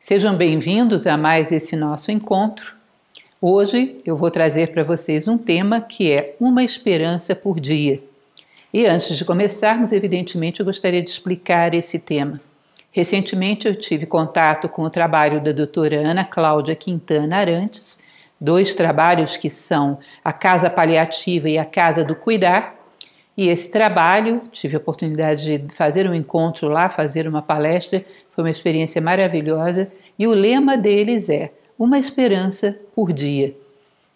Sejam bem-vindos a mais esse nosso encontro. Hoje eu vou trazer para vocês um tema que é uma esperança por dia. E antes de começarmos, evidentemente, eu gostaria de explicar esse tema. Recentemente eu tive contato com o trabalho da doutora Ana Cláudia Quintana Arantes, dois trabalhos que são a Casa Paliativa e a Casa do Cuidar. E esse trabalho, tive a oportunidade de fazer um encontro lá, fazer uma palestra, foi uma experiência maravilhosa. E o lema deles é Uma Esperança por Dia.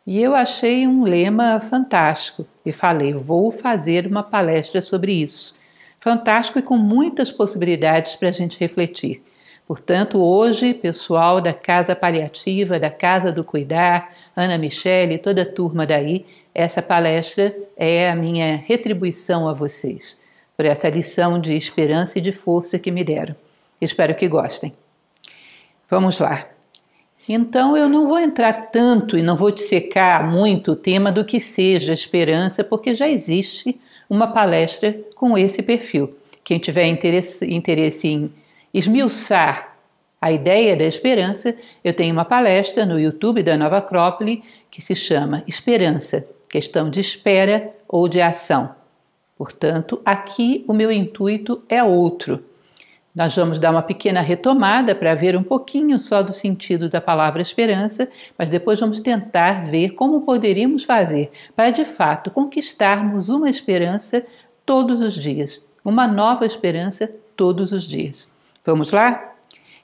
E eu achei um lema fantástico e falei: vou fazer uma palestra sobre isso. Fantástico e com muitas possibilidades para a gente refletir. Portanto, hoje, pessoal da Casa Paliativa, da Casa do Cuidar, Ana Michele, toda a turma daí, essa palestra é a minha retribuição a vocês por essa lição de esperança e de força que me deram. Espero que gostem. Vamos lá. Então, eu não vou entrar tanto e não vou dissecar muito o tema do que seja esperança, porque já existe uma palestra com esse perfil. Quem tiver interesse, interesse em esmiuçar a ideia da esperança, eu tenho uma palestra no YouTube da Nova Acrópole que se chama Esperança, questão de espera ou de ação. Portanto, aqui o meu intuito é outro. Nós vamos dar uma pequena retomada para ver um pouquinho só do sentido da palavra esperança, mas depois vamos tentar ver como poderíamos fazer para de fato conquistarmos uma esperança todos os dias, uma nova esperança todos os dias. Vamos lá?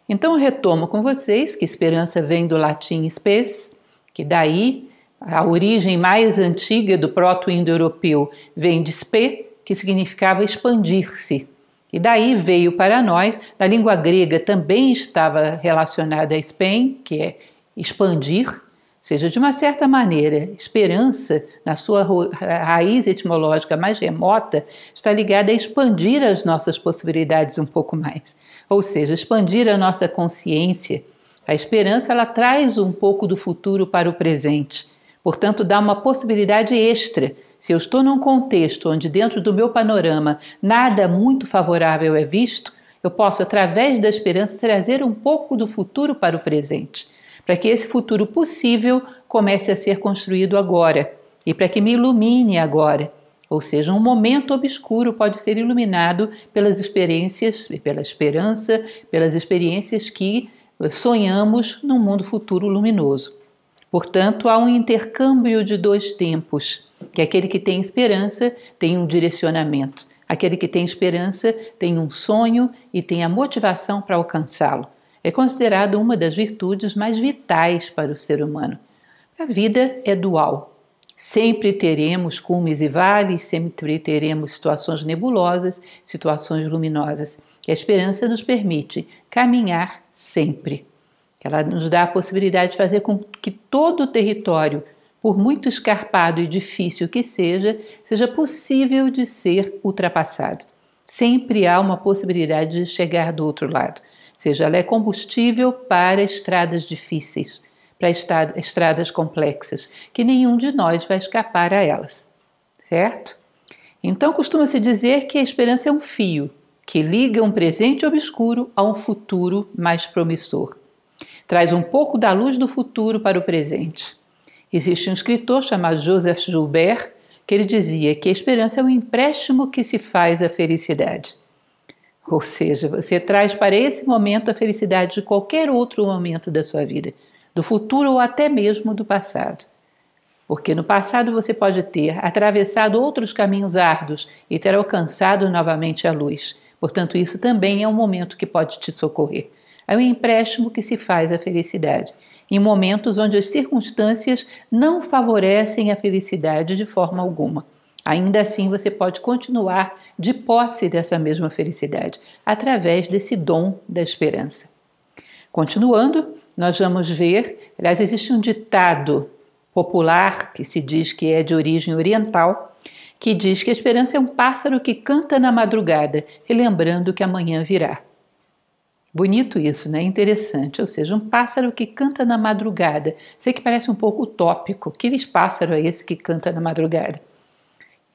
Então retomo com vocês que esperança vem do latim spes, que daí a origem mais antiga do proto-indo-europeu vem de spe, que significava expandir-se. E daí veio para nós, na língua grega também estava relacionada a spem, que é expandir, seja, de uma certa maneira, esperança, na sua raiz etimológica mais remota, está ligada a expandir as nossas possibilidades um pouco mais ou seja, expandir a nossa consciência. A esperança ela traz um pouco do futuro para o presente, portanto, dá uma possibilidade extra. Se eu estou num contexto onde, dentro do meu panorama, nada muito favorável é visto, eu posso, através da esperança, trazer um pouco do futuro para o presente, para que esse futuro possível comece a ser construído agora e para que me ilumine agora ou seja, um momento obscuro pode ser iluminado pelas experiências, pela esperança, pelas experiências que sonhamos num mundo futuro luminoso. Portanto, há um intercâmbio de dois tempos, que aquele que tem esperança tem um direcionamento, aquele que tem esperança tem um sonho e tem a motivação para alcançá-lo. É considerado uma das virtudes mais vitais para o ser humano. A vida é dual, Sempre teremos cumes e vales, sempre teremos situações nebulosas, situações luminosas. E a esperança nos permite caminhar sempre. Ela nos dá a possibilidade de fazer com que todo o território, por muito escarpado e difícil que seja, seja possível de ser ultrapassado. Sempre há uma possibilidade de chegar do outro lado, seja ela é combustível para estradas difíceis para estradas complexas, que nenhum de nós vai escapar a elas, certo? Então costuma-se dizer que a esperança é um fio que liga um presente obscuro a um futuro mais promissor. Traz um pouco da luz do futuro para o presente. Existe um escritor chamado Joseph Joubert que ele dizia que a esperança é um empréstimo que se faz à felicidade. Ou seja, você traz para esse momento a felicidade de qualquer outro momento da sua vida do futuro ou até mesmo do passado. Porque no passado você pode ter atravessado outros caminhos árduos e ter alcançado novamente a luz. Portanto, isso também é um momento que pode te socorrer. É um empréstimo que se faz à felicidade, em momentos onde as circunstâncias não favorecem a felicidade de forma alguma. Ainda assim, você pode continuar de posse dessa mesma felicidade, através desse dom da esperança. Continuando, nós vamos ver, aliás, existe um ditado popular que se diz que é de origem oriental, que diz que a esperança é um pássaro que canta na madrugada, relembrando que amanhã virá. Bonito isso, né? Interessante. Ou seja, um pássaro que canta na madrugada. Sei que parece um pouco utópico. Que pássaro é esse que canta na madrugada?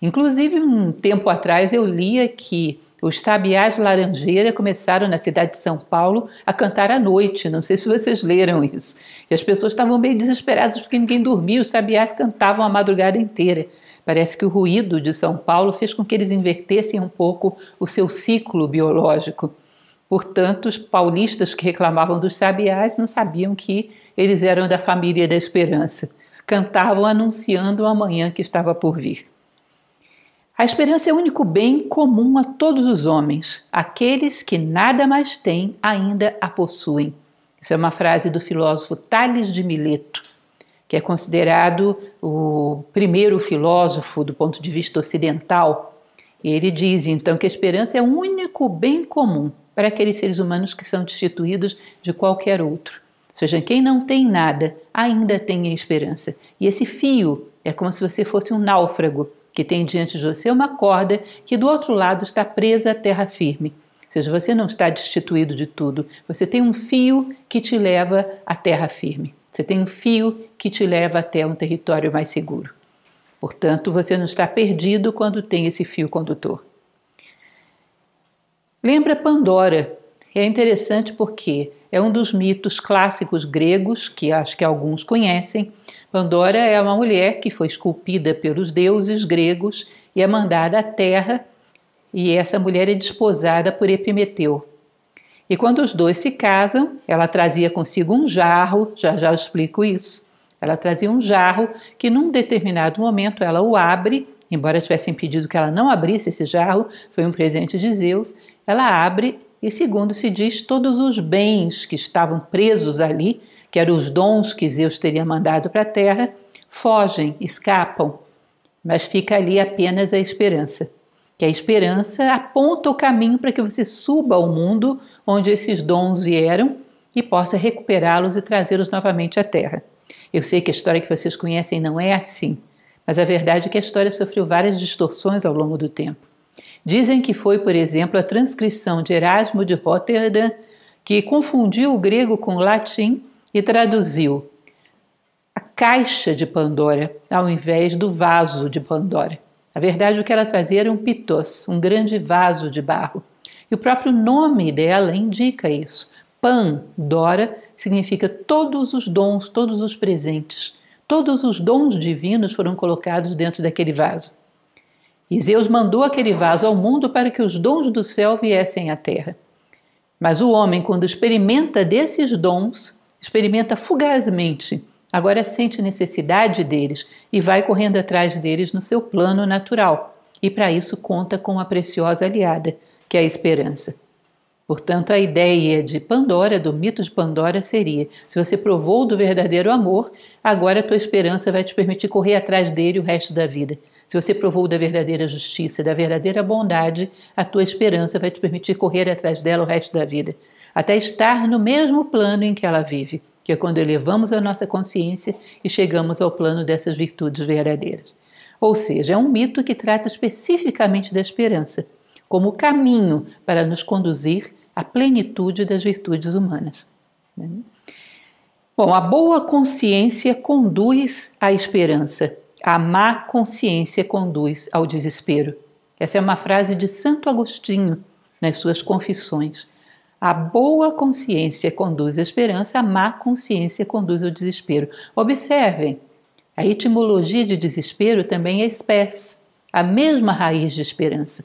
Inclusive, um tempo atrás eu lia que Os sabiás laranjeira começaram na cidade de São Paulo a cantar à noite. Não sei se vocês leram isso. E as pessoas estavam meio desesperadas porque ninguém dormia. Os sabiás cantavam a madrugada inteira. Parece que o ruído de São Paulo fez com que eles invertessem um pouco o seu ciclo biológico. Portanto, os paulistas que reclamavam dos sabiás não sabiam que eles eram da família da esperança. Cantavam anunciando o amanhã que estava por vir. A esperança é o único bem comum a todos os homens. Aqueles que nada mais têm ainda a possuem. Isso é uma frase do filósofo Tales de Mileto, que é considerado o primeiro filósofo do ponto de vista ocidental. Ele diz então que a esperança é o único bem comum para aqueles seres humanos que são destituídos de qualquer outro. Ou seja, quem não tem nada ainda tem a esperança. E esse fio é como se você fosse um náufrago que tem diante de você uma corda que do outro lado está presa à terra firme. Ou seja, você não está destituído de tudo, você tem um fio que te leva à terra firme. Você tem um fio que te leva até um território mais seguro. Portanto, você não está perdido quando tem esse fio condutor. Lembra Pandora. É interessante porque é um dos mitos clássicos gregos que acho que alguns conhecem, Pandora é uma mulher que foi esculpida pelos deuses gregos e é mandada à terra, e essa mulher é desposada por Epimeteu. E quando os dois se casam, ela trazia consigo um jarro, já já eu explico isso. Ela trazia um jarro que num determinado momento ela o abre, embora tivessem pedido que ela não abrisse esse jarro, foi um presente de Zeus, ela abre e segundo se diz todos os bens que estavam presos ali que eram os dons que Zeus teria mandado para a terra, fogem, escapam, mas fica ali apenas a esperança. Que a esperança aponta o caminho para que você suba ao mundo onde esses dons vieram e possa recuperá-los e trazê-los novamente à terra. Eu sei que a história que vocês conhecem não é assim, mas a verdade é que a história sofreu várias distorções ao longo do tempo. Dizem que foi, por exemplo, a transcrição de Erasmo de Rotterdam que confundiu o grego com o latim e traduziu a caixa de Pandora ao invés do vaso de Pandora. Na verdade, o que ela trazia era um pitos, um grande vaso de barro. E o próprio nome dela indica isso. Pandora significa todos os dons, todos os presentes. Todos os dons divinos foram colocados dentro daquele vaso. E Zeus mandou aquele vaso ao mundo para que os dons do céu viessem à terra. Mas o homem, quando experimenta desses dons, experimenta fugazmente, agora sente necessidade deles e vai correndo atrás deles no seu plano natural. E para isso conta com uma preciosa aliada, que é a esperança. Portanto, a ideia de Pandora, do mito de Pandora, seria: se você provou do verdadeiro amor, agora a tua esperança vai te permitir correr atrás dele o resto da vida. Se você provou da verdadeira justiça, da verdadeira bondade, a tua esperança vai te permitir correr atrás dela o resto da vida até estar no mesmo plano em que ela vive, que é quando elevamos a nossa consciência e chegamos ao plano dessas virtudes verdadeiras. Ou seja, é um mito que trata especificamente da esperança, como caminho para nos conduzir à plenitude das virtudes humanas. Bom, a boa consciência conduz à esperança, a má consciência conduz ao desespero. Essa é uma frase de Santo Agostinho nas suas Confissões. A boa consciência conduz à esperança, a má consciência conduz ao desespero. Observem, a etimologia de desespero também é espécie, a mesma raiz de esperança.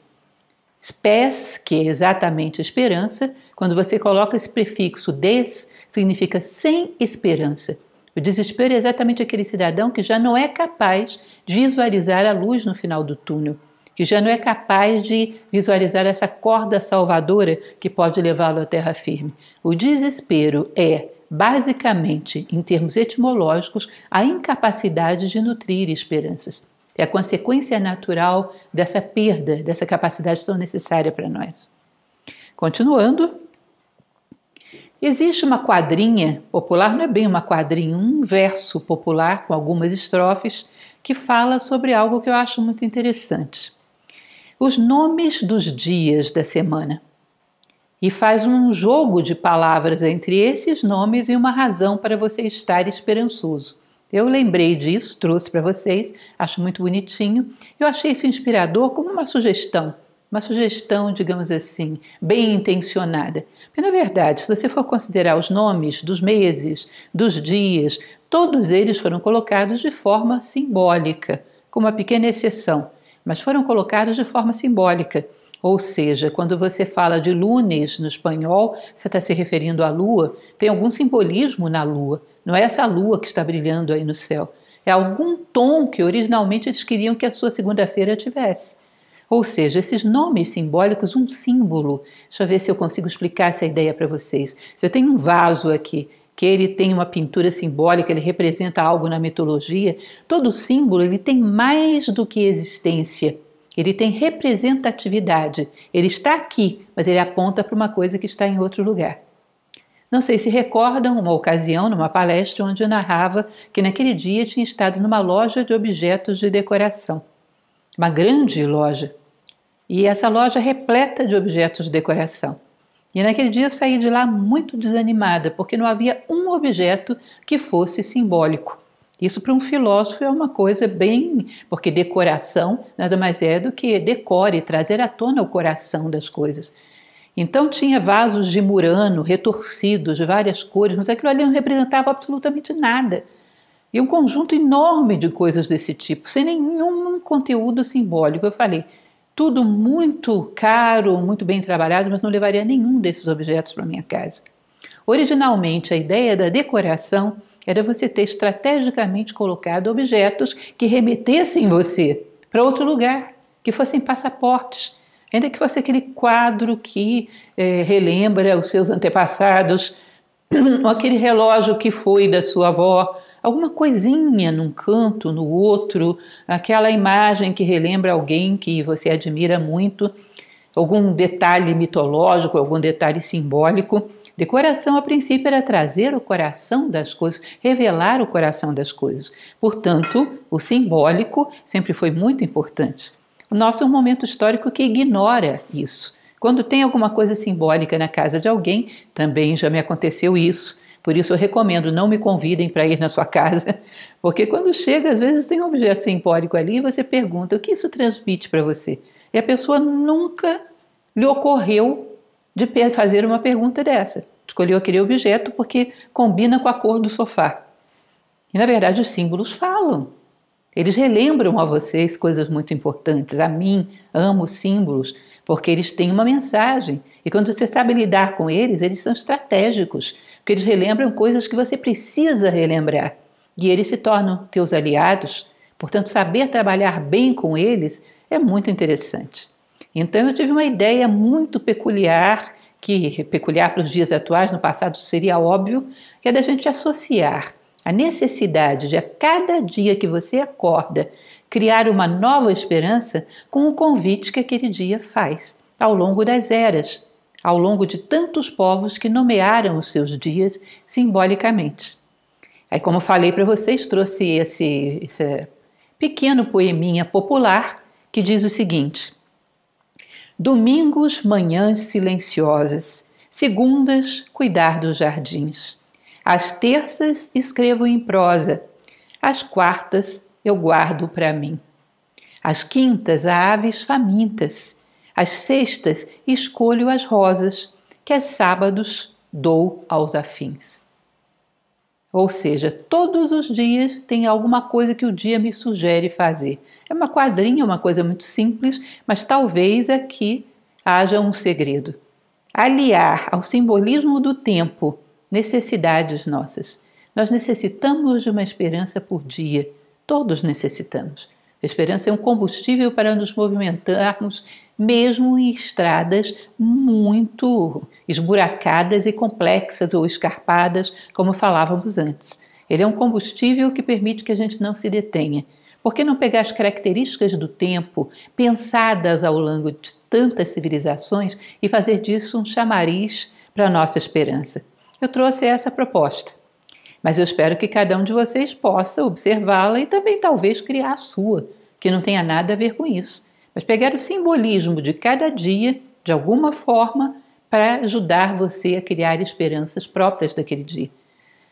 Spes, que é exatamente esperança, quando você coloca esse prefixo des, significa sem esperança. O desespero é exatamente aquele cidadão que já não é capaz de visualizar a luz no final do túnel que já não é capaz de visualizar essa corda salvadora que pode levá-lo à terra firme. O desespero é, basicamente, em termos etimológicos, a incapacidade de nutrir esperanças. É a consequência natural dessa perda, dessa capacidade tão necessária para nós. Continuando, Existe uma quadrinha popular, não é bem uma quadrinha, um verso popular com algumas estrofes que fala sobre algo que eu acho muito interessante os nomes dos dias da semana e faz um jogo de palavras entre esses nomes e uma razão para você estar esperançoso. Eu lembrei disso, trouxe para vocês, acho muito bonitinho. Eu achei isso inspirador como uma sugestão uma sugestão, digamos assim, bem intencionada. Porque, na verdade, se você for considerar os nomes dos meses, dos dias, todos eles foram colocados de forma simbólica, com uma pequena exceção, mas foram colocados de forma simbólica. Ou seja, quando você fala de lunes no espanhol, você está se referindo à lua, tem algum simbolismo na lua. Não é essa lua que está brilhando aí no céu. É algum tom que originalmente eles queriam que a sua segunda-feira tivesse. Ou seja, esses nomes simbólicos, um símbolo. Deixa eu ver se eu consigo explicar essa ideia para vocês. Se eu tenho um vaso aqui, que ele tem uma pintura simbólica, ele representa algo na mitologia, todo símbolo ele tem mais do que existência. Ele tem representatividade. Ele está aqui, mas ele aponta para uma coisa que está em outro lugar. Não sei se recordam uma ocasião, numa palestra, onde eu narrava que naquele dia tinha estado numa loja de objetos de decoração. Uma grande loja. E essa loja repleta de objetos de decoração. E naquele dia eu saí de lá muito desanimada, porque não havia um objeto que fosse simbólico. Isso para um filósofo é uma coisa bem. porque decoração nada mais é do que decore, trazer à tona o coração das coisas. Então tinha vasos de murano retorcidos de várias cores, mas aquilo ali não representava absolutamente nada. E um conjunto enorme de coisas desse tipo, sem nenhum conteúdo simbólico. Eu falei, tudo muito caro, muito bem trabalhado, mas não levaria nenhum desses objetos para minha casa. Originalmente, a ideia da decoração era você ter estrategicamente colocado objetos que remetessem você para outro lugar, que fossem passaportes, ainda que fosse aquele quadro que é, relembra os seus antepassados, ou aquele relógio que foi da sua avó, alguma coisinha num canto, no outro, aquela imagem que relembra alguém que você admira muito, algum detalhe mitológico, algum detalhe simbólico. Decoração, a princípio, era trazer o coração das coisas, revelar o coração das coisas. Portanto, o simbólico sempre foi muito importante. O nosso é um momento histórico que ignora isso. Quando tem alguma coisa simbólica na casa de alguém, também já me aconteceu isso. Por isso eu recomendo, não me convidem para ir na sua casa, porque quando chega, às vezes tem um objeto simbólico ali e você pergunta o que isso transmite para você. E a pessoa nunca lhe ocorreu de fazer uma pergunta dessa. Escolheu aquele objeto porque combina com a cor do sofá. E na verdade os símbolos falam. Eles relembram a vocês coisas muito importantes. A mim, amo símbolos, porque eles têm uma mensagem. E quando você sabe lidar com eles, eles são estratégicos, porque eles relembram coisas que você precisa relembrar. E eles se tornam teus aliados. Portanto, saber trabalhar bem com eles é muito interessante. Então eu tive uma ideia muito peculiar, que peculiar para os dias atuais, no passado seria óbvio, que é da gente associar a necessidade de a cada dia que você acorda criar uma nova esperança com o convite que aquele dia faz ao longo das eras, ao longo de tantos povos que nomearam os seus dias simbolicamente. Aí, como falei para vocês, trouxe esse, esse pequeno poeminha popular que diz o seguinte: Domingos, manhãs silenciosas. Segundas, cuidar dos jardins. Às terças, escrevo em prosa. Às quartas, eu guardo para mim. Às quintas, há aves famintas. Às sextas, escolho as rosas, que aos sábados dou aos afins. Ou seja, todos os dias tem alguma coisa que o dia me sugere fazer. É uma quadrinha, uma coisa muito simples, mas talvez aqui haja um segredo. Aliar ao simbolismo do tempo necessidades nossas. Nós necessitamos de uma esperança por dia. Todos necessitamos. A esperança é um combustível para nos movimentarmos, mesmo em estradas muito esburacadas e complexas ou escarpadas, como falávamos antes. Ele é um combustível que permite que a gente não se detenha. Por que não pegar as características do tempo, pensadas ao longo de tantas civilizações, e fazer disso um chamariz para a nossa esperança? Eu trouxe essa proposta. Mas eu espero que cada um de vocês possa observá-la e também talvez criar a sua, que não tenha nada a ver com isso. Mas pegar o simbolismo de cada dia, de alguma forma, para ajudar você a criar esperanças próprias daquele dia.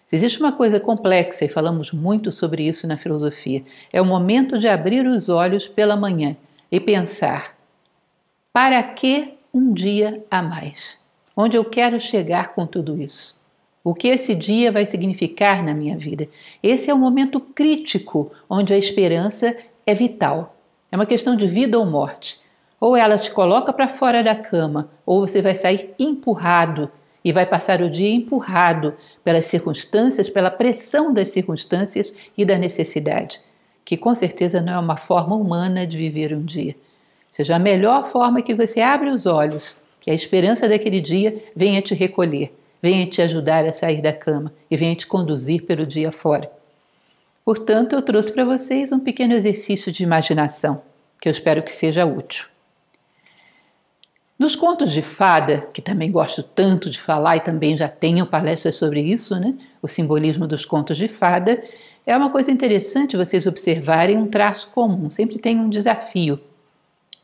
Se existe uma coisa complexa, e falamos muito sobre isso na filosofia, é o momento de abrir os olhos pela manhã e pensar: Para que um dia a mais? Onde eu quero chegar com tudo isso? O que esse dia vai significar na minha vida? Esse é o momento crítico onde a esperança é vital. É uma questão de vida ou morte. Ou ela te coloca para fora da cama, ou você vai sair empurrado e vai passar o dia empurrado pelas circunstâncias, pela pressão das circunstâncias e da necessidade, que com certeza não é uma forma humana de viver um dia. Seja a melhor forma que você abre os olhos, que a esperança daquele dia venha te recolher, venha te ajudar a sair da cama e venha te conduzir pelo dia fora. Portanto, eu trouxe para vocês um pequeno exercício de imaginação, que eu espero que seja útil. Nos contos de fada, que também gosto tanto de falar e também já tenho palestras sobre isso, né? o simbolismo dos contos de fada, é uma coisa interessante vocês observarem um traço comum, sempre tem um desafio.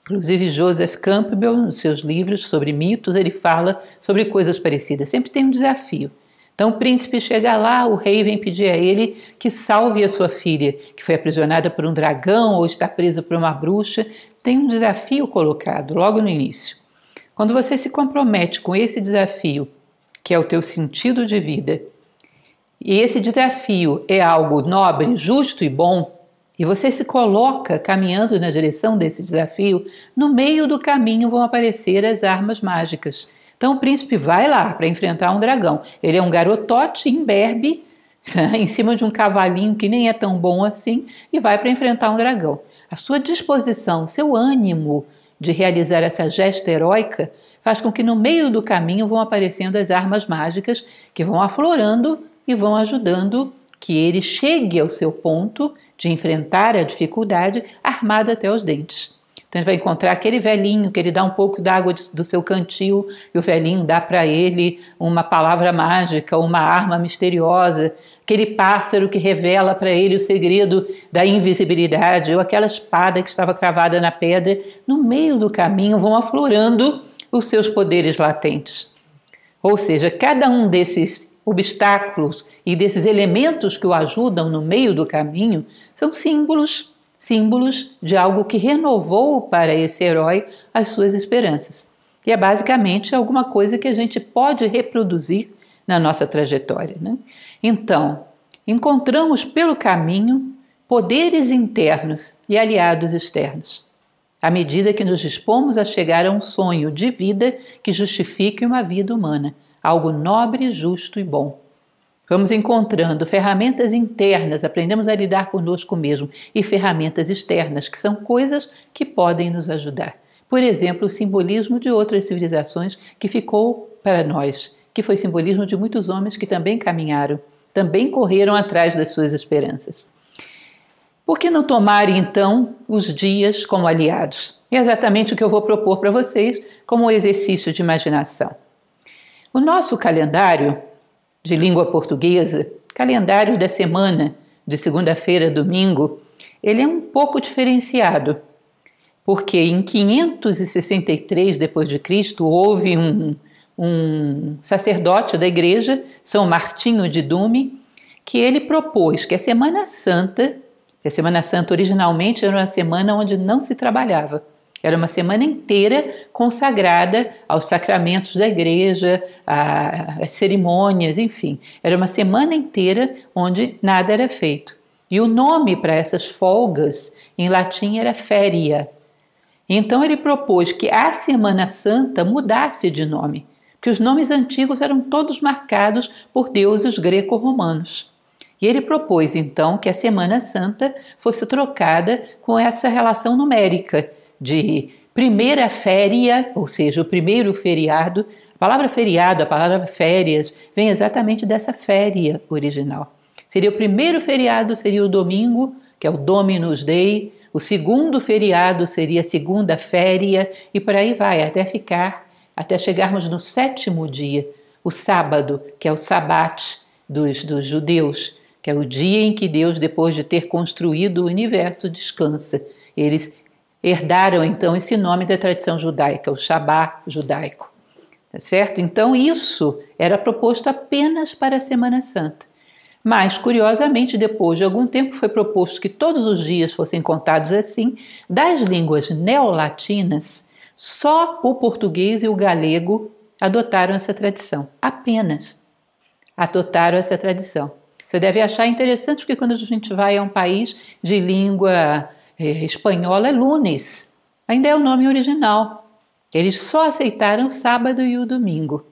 Inclusive, Joseph Campbell, nos seus livros sobre mitos, ele fala sobre coisas parecidas, sempre tem um desafio. Então o príncipe chega lá, o rei vem pedir a ele que salve a sua filha, que foi aprisionada por um dragão ou está presa por uma bruxa. Tem um desafio colocado logo no início. Quando você se compromete com esse desafio, que é o teu sentido de vida, e esse desafio é algo nobre, justo e bom, e você se coloca caminhando na direção desse desafio, no meio do caminho vão aparecer as armas mágicas. Então o príncipe vai lá para enfrentar um dragão. Ele é um garotote imberbe, em cima de um cavalinho que nem é tão bom assim, e vai para enfrentar um dragão. A sua disposição, seu ânimo, de realizar essa gesta heróica faz com que no meio do caminho vão aparecendo as armas mágicas que vão aflorando e vão ajudando que ele chegue ao seu ponto de enfrentar a dificuldade armado até os dentes. Então ele vai encontrar aquele velhinho que ele dá um pouco d'água do seu cantil e o velhinho dá para ele uma palavra mágica, uma arma misteriosa, aquele pássaro que revela para ele o segredo da invisibilidade ou aquela espada que estava cravada na pedra. No meio do caminho vão aflorando os seus poderes latentes. Ou seja, cada um desses obstáculos e desses elementos que o ajudam no meio do caminho são símbolos símbolos de algo que renovou para esse herói as suas esperanças. E é basicamente alguma coisa que a gente pode reproduzir na nossa trajetória. Né? Então, encontramos pelo caminho poderes internos e aliados externos, à medida que nos dispomos a chegar a um sonho de vida que justifique uma vida humana, algo nobre, justo e bom. Vamos encontrando ferramentas internas, aprendemos a lidar conosco mesmo, e ferramentas externas, que são coisas que podem nos ajudar. Por exemplo, o simbolismo de outras civilizações que ficou para nós, que foi simbolismo de muitos homens que também caminharam, também correram atrás das suas esperanças. Por que não tomar então os dias como aliados? É exatamente o que eu vou propor para vocês como um exercício de imaginação. O nosso calendário de língua portuguesa, calendário da semana, de segunda-feira a domingo, ele é um pouco diferenciado, porque em 563 depois de Cristo houve um, um sacerdote da igreja, São Martinho de Dume, que ele propôs que a Semana Santa, a Semana Santa originalmente era uma semana onde não se trabalhava, era uma semana inteira consagrada aos sacramentos da igreja, às cerimônias, enfim. Era uma semana inteira onde nada era feito. E o nome para essas folgas em latim era féria. Então ele propôs que a Semana Santa mudasse de nome, porque os nomes antigos eram todos marcados por deuses greco-romanos. E ele propôs então que a Semana Santa fosse trocada com essa relação numérica de primeira féria, ou seja, o primeiro feriado. A palavra feriado, a palavra férias, vem exatamente dessa féria original. Seria o primeiro feriado, seria o domingo, que é o Dominus Dei. O segundo feriado seria a segunda féria e por aí vai, até ficar, até chegarmos no sétimo dia, o sábado, que é o sabat dos, dos judeus, que é o dia em que Deus, depois de ter construído o universo, descansa. Eles herdaram então esse nome da tradição judaica, o Shabá judaico. Tá certo? Então isso era proposto apenas para a Semana Santa. Mas, curiosamente, depois de algum tempo foi proposto que todos os dias fossem contados assim, das línguas neolatinas Só o português e o galego adotaram essa tradição, apenas adotaram essa tradição. Você deve achar interessante porque quando a gente vai a um país de língua espanhola é lunes, ainda é o nome original. Eles só aceitaram o sábado e o domingo.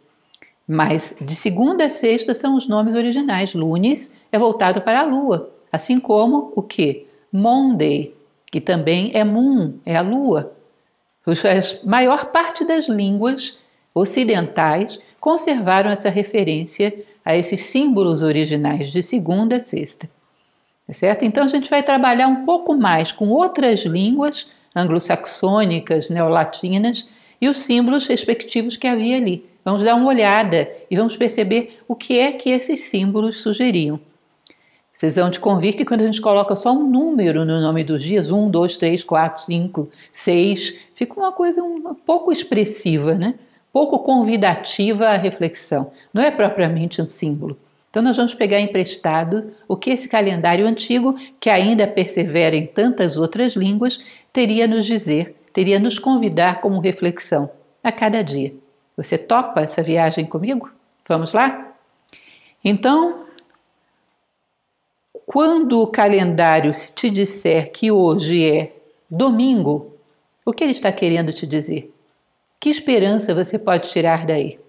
Mas de segunda a sexta são os nomes originais. Lunes é voltado para a lua, assim como o que? Monday, que também é moon, é a lua. A maior parte das línguas ocidentais conservaram essa referência a esses símbolos originais de segunda a sexta. Tá certo? Então a gente vai trabalhar um pouco mais com outras línguas anglo-saxônicas, neolatinas e os símbolos respectivos que havia ali. Vamos dar uma olhada e vamos perceber o que é que esses símbolos sugeriam. Vocês vão te convir que quando a gente coloca só um número no nome dos dias, um, dois, três, quatro, cinco, seis, fica uma coisa um, pouco expressiva, né? pouco convidativa à reflexão. Não é propriamente um símbolo. Então, nós vamos pegar emprestado o que esse calendário antigo, que ainda persevera em tantas outras línguas, teria nos dizer, teria nos convidar como reflexão a cada dia. Você topa essa viagem comigo? Vamos lá? Então, quando o calendário te disser que hoje é domingo, o que ele está querendo te dizer? Que esperança você pode tirar daí?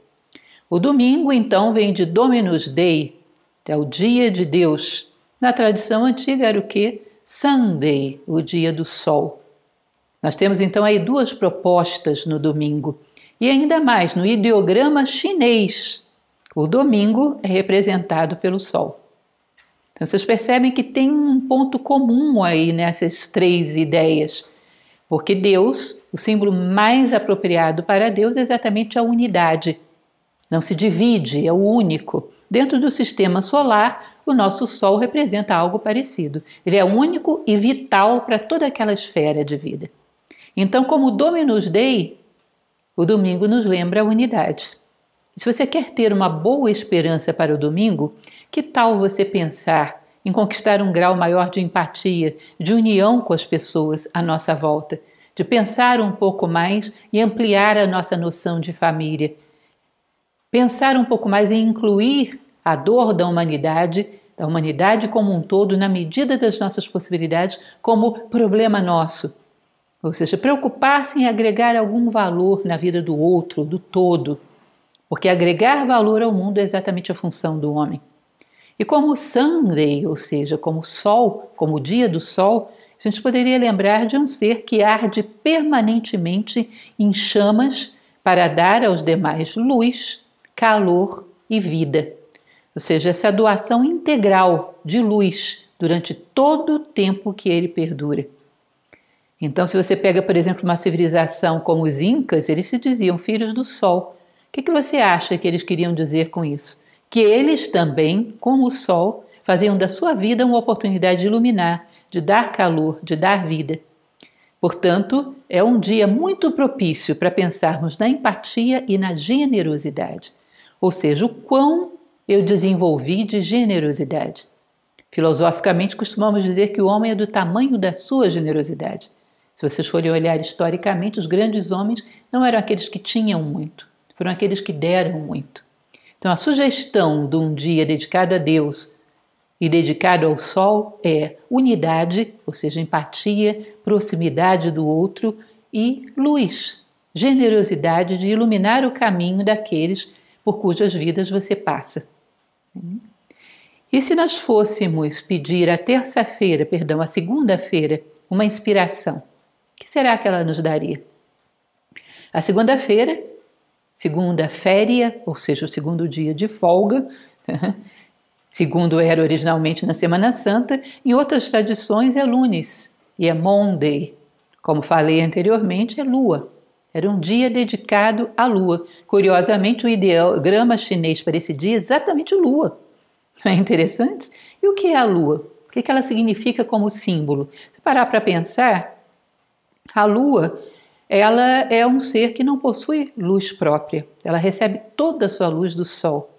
O domingo, então, vem de Dominus Dei, é o dia de Deus. Na tradição antiga era o que? Sunday, o dia do sol. Nós temos então aí duas propostas no domingo. E ainda mais, no ideograma chinês, o domingo é representado pelo sol. Então vocês percebem que tem um ponto comum aí nessas três ideias. Porque Deus, o símbolo mais apropriado para Deus é exatamente a unidade não se divide, é o único. Dentro do sistema solar, o nosso Sol representa algo parecido. Ele é único e vital para toda aquela esfera de vida. Então, como Dominus Dei, o domingo nos lembra a unidade. Se você quer ter uma boa esperança para o domingo, que tal você pensar em conquistar um grau maior de empatia, de união com as pessoas à nossa volta, de pensar um pouco mais e ampliar a nossa noção de família, pensar um pouco mais em incluir a dor da humanidade, da humanidade como um todo, na medida das nossas possibilidades, como problema nosso. Ou seja, preocupar-se em agregar algum valor na vida do outro, do todo. Porque agregar valor ao mundo é exatamente a função do homem. E como Sunday, ou seja, como sol, como o dia do sol, a gente poderia lembrar de um ser que arde permanentemente em chamas para dar aos demais luz, calor e vida. Ou seja, essa doação integral de luz durante todo o tempo que ele perdura. Então, se você pega, por exemplo, uma civilização como os Incas, eles se diziam filhos do Sol. O que, que você acha que eles queriam dizer com isso? Que eles também, como o Sol, faziam da sua vida uma oportunidade de iluminar, de dar calor, de dar vida. Portanto, é um dia muito propício para pensarmos na empatia e na generosidade ou seja, o quão eu desenvolvi de generosidade. Filosoficamente, costumamos dizer que o homem é do tamanho da sua generosidade. Se vocês forem olhar historicamente, os grandes homens não eram aqueles que tinham muito, foram aqueles que deram muito. Então, a sugestão de um dia dedicado a Deus e dedicado ao sol é unidade, ou seja, empatia, proximidade do outro e luz, generosidade de iluminar o caminho daqueles por cujas vidas você passa. E se nós fôssemos pedir a terça-feira, perdão, a segunda-feira, uma inspiração, que será que ela nos daria? A segunda-feira, segunda féria, ou seja, o segundo dia de folga, segundo era originalmente na Semana Santa, em outras tradições é lunes e é Monday. Como falei anteriormente, é lua. Era um dia dedicado à lua. Curiosamente, o ideograma chinês para esse dia é exatamente lua. Não é interessante? E o que é a lua? O que ela significa como símbolo? Se parar para pensar, a lua ela é um ser que não possui luz própria. Ela recebe toda a sua luz do sol.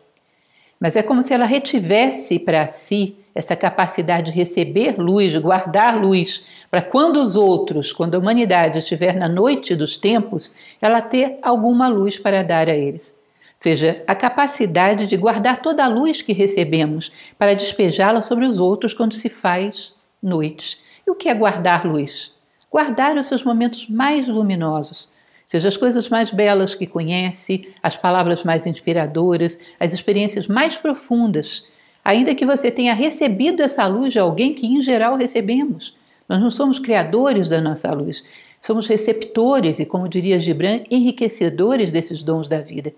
mas é como se ela retivesse para si essa capacidade de receber luz, guardar luz, para quando os outros, quando a humanidade estiver na noite dos tempos, ela ter alguma luz para dar a eles. Ou seja, a capacidade de guardar toda a luz que recebemos para despejá-la sobre os outros quando se faz noite. E o que é guardar luz? Guardar os seus momentos mais luminosos, seja as coisas mais belas que conhece, as palavras mais inspiradoras, as experiências mais profundas ainda que você tenha recebido essa luz de alguém que, em geral, recebemos. Nós não somos criadores da nossa luz, somos receptores e, como diria Gibran, enriquecedores desses dons da vida.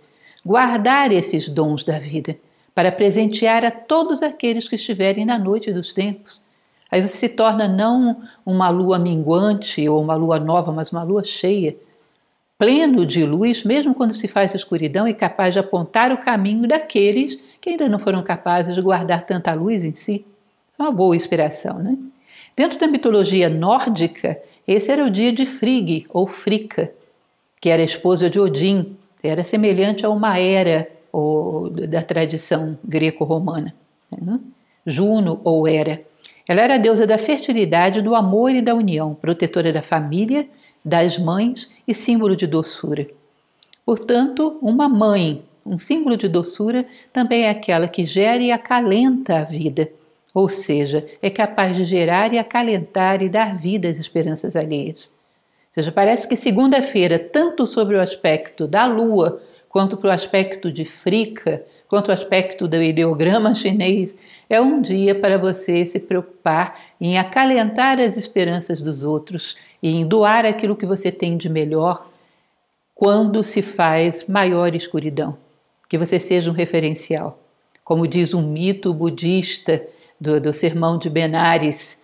Guardar esses dons da vida para presentear a todos aqueles que estiverem na noite dos tempos. Aí você se torna não uma lua minguante ou uma lua nova, mas uma lua cheia, pleno de luz, mesmo quando se faz escuridão e capaz de apontar o caminho daqueles que ainda não foram capazes de guardar tanta luz em si. é uma boa inspiração, né? Dentro da mitologia nórdica, esse era o dia de Frigg ou Fricka, que era esposa de Odin, era semelhante a uma era ou, da tradição greco-romana. Né? Juno ou Hera. Ela era a deusa da fertilidade, do amor e da união, protetora da família, das mães e símbolo de doçura. Portanto, uma mãe um símbolo de doçura também é aquela que gera e acalenta a vida, ou seja, é capaz de gerar e acalentar e dar vida às esperanças alheias. Ou seja, parece que segunda-feira, tanto sobre o aspecto da lua, quanto para o aspecto de Frica, quanto o aspecto do ideograma chinês, é um dia para você se preocupar em acalentar as esperanças dos outros e em doar aquilo que você tem de melhor quando se faz maior escuridão que você seja um referencial. Como diz um mito budista do, do sermão de Benares,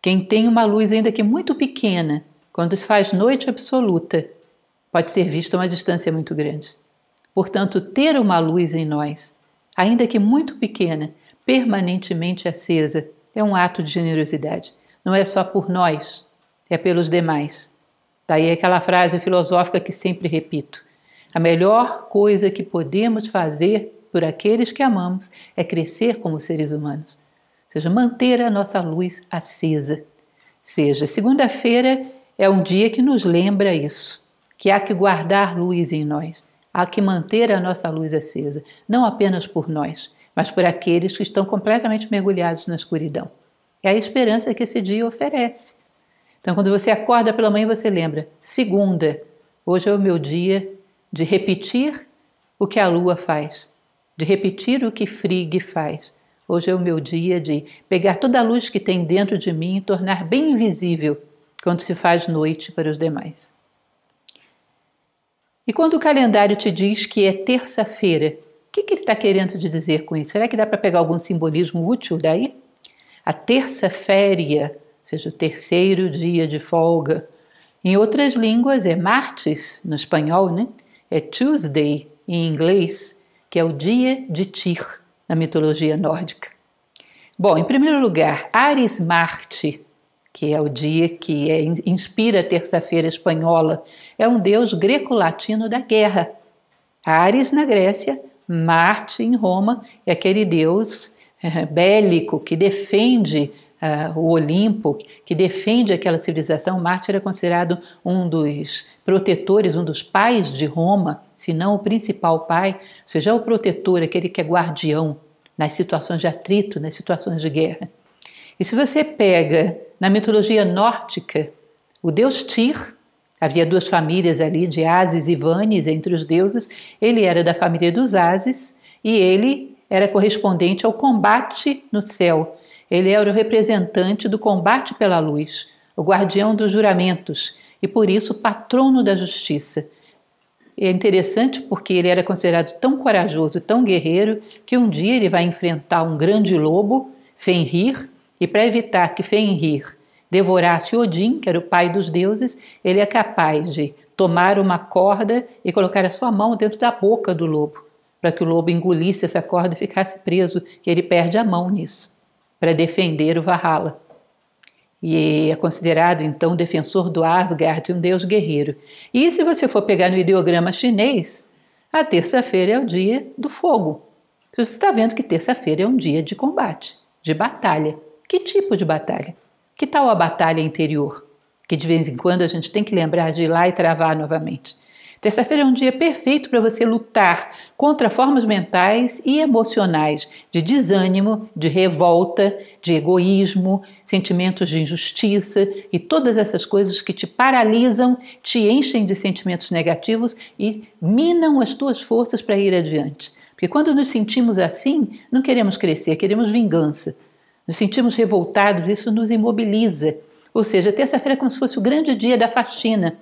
quem tem uma luz ainda que muito pequena, quando faz noite absoluta, pode ser visto a uma distância muito grande. Portanto, ter uma luz em nós, ainda que muito pequena, permanentemente acesa, é um ato de generosidade. Não é só por nós, é pelos demais. Daí aquela frase filosófica que sempre repito: a melhor coisa que podemos fazer por aqueles que amamos é crescer como seres humanos, ou seja, manter a nossa luz acesa. Seja, segunda-feira é um dia que nos lembra isso, que há que guardar luz em nós, há que manter a nossa luz acesa, não apenas por nós, mas por aqueles que estão completamente mergulhados na escuridão. É a esperança que esse dia oferece. Então, quando você acorda pela manhã, você lembra: segunda, hoje é o meu dia de repetir o que a lua faz, de repetir o que Frigg faz. Hoje é o meu dia de pegar toda a luz que tem dentro de mim e tornar bem invisível quando se faz noite para os demais. E quando o calendário te diz que é terça-feira, o que, que ele está querendo te dizer com isso? Será que dá para pegar algum simbolismo útil daí? A terça-féria, ou seja, o terceiro dia de folga. Em outras línguas é martes, no espanhol, né? É Tuesday em inglês, que é o dia de Tyr na mitologia nórdica. Bom, em primeiro lugar, Ares Marte, que é o dia que é, inspira a terça-feira espanhola, é um deus greco-latino da guerra. Ares na Grécia, Marte em Roma, é aquele deus é, bélico que defende uh, o Olimpo, que defende aquela civilização, Marte era considerado um dos protetores, um dos pais de Roma, se não o principal pai, ou seja, o protetor, aquele que é guardião nas situações de atrito, nas situações de guerra. E se você pega na mitologia nórdica o deus Tyr, havia duas famílias ali de Ases e Vanes entre os deuses, ele era da família dos Ases e ele era correspondente ao combate no céu, ele era o representante do combate pela luz, o guardião dos juramentos e, por isso, patrono da justiça. É interessante porque ele era considerado tão corajoso, tão guerreiro, que um dia ele vai enfrentar um grande lobo, Fenrir, e para evitar que Fenrir devorasse Odin, que era o pai dos deuses, ele é capaz de tomar uma corda e colocar a sua mão dentro da boca do lobo, para que o lobo engolisse essa corda e ficasse preso, e ele perde a mão nisso para defender o Valhalla. E é considerado então defensor do Asgard, um deus guerreiro. E se você for pegar no ideograma chinês, a terça-feira é o dia do fogo. Você está vendo que terça-feira é um dia de combate, de batalha. Que tipo de batalha? Que tal a batalha interior? Que de vez em quando a gente tem que lembrar de ir lá e travar novamente. Terça-feira é um dia perfeito para você lutar contra formas mentais e emocionais de desânimo, de revolta, de egoísmo, sentimentos de injustiça e todas essas coisas que te paralisam, te enchem de sentimentos negativos e minam as tuas forças para ir adiante. Porque quando nos sentimos assim, não queremos crescer, queremos vingança. Nos sentimos revoltados, isso nos imobiliza. Ou seja, terça-feira é como se fosse o grande dia da faxina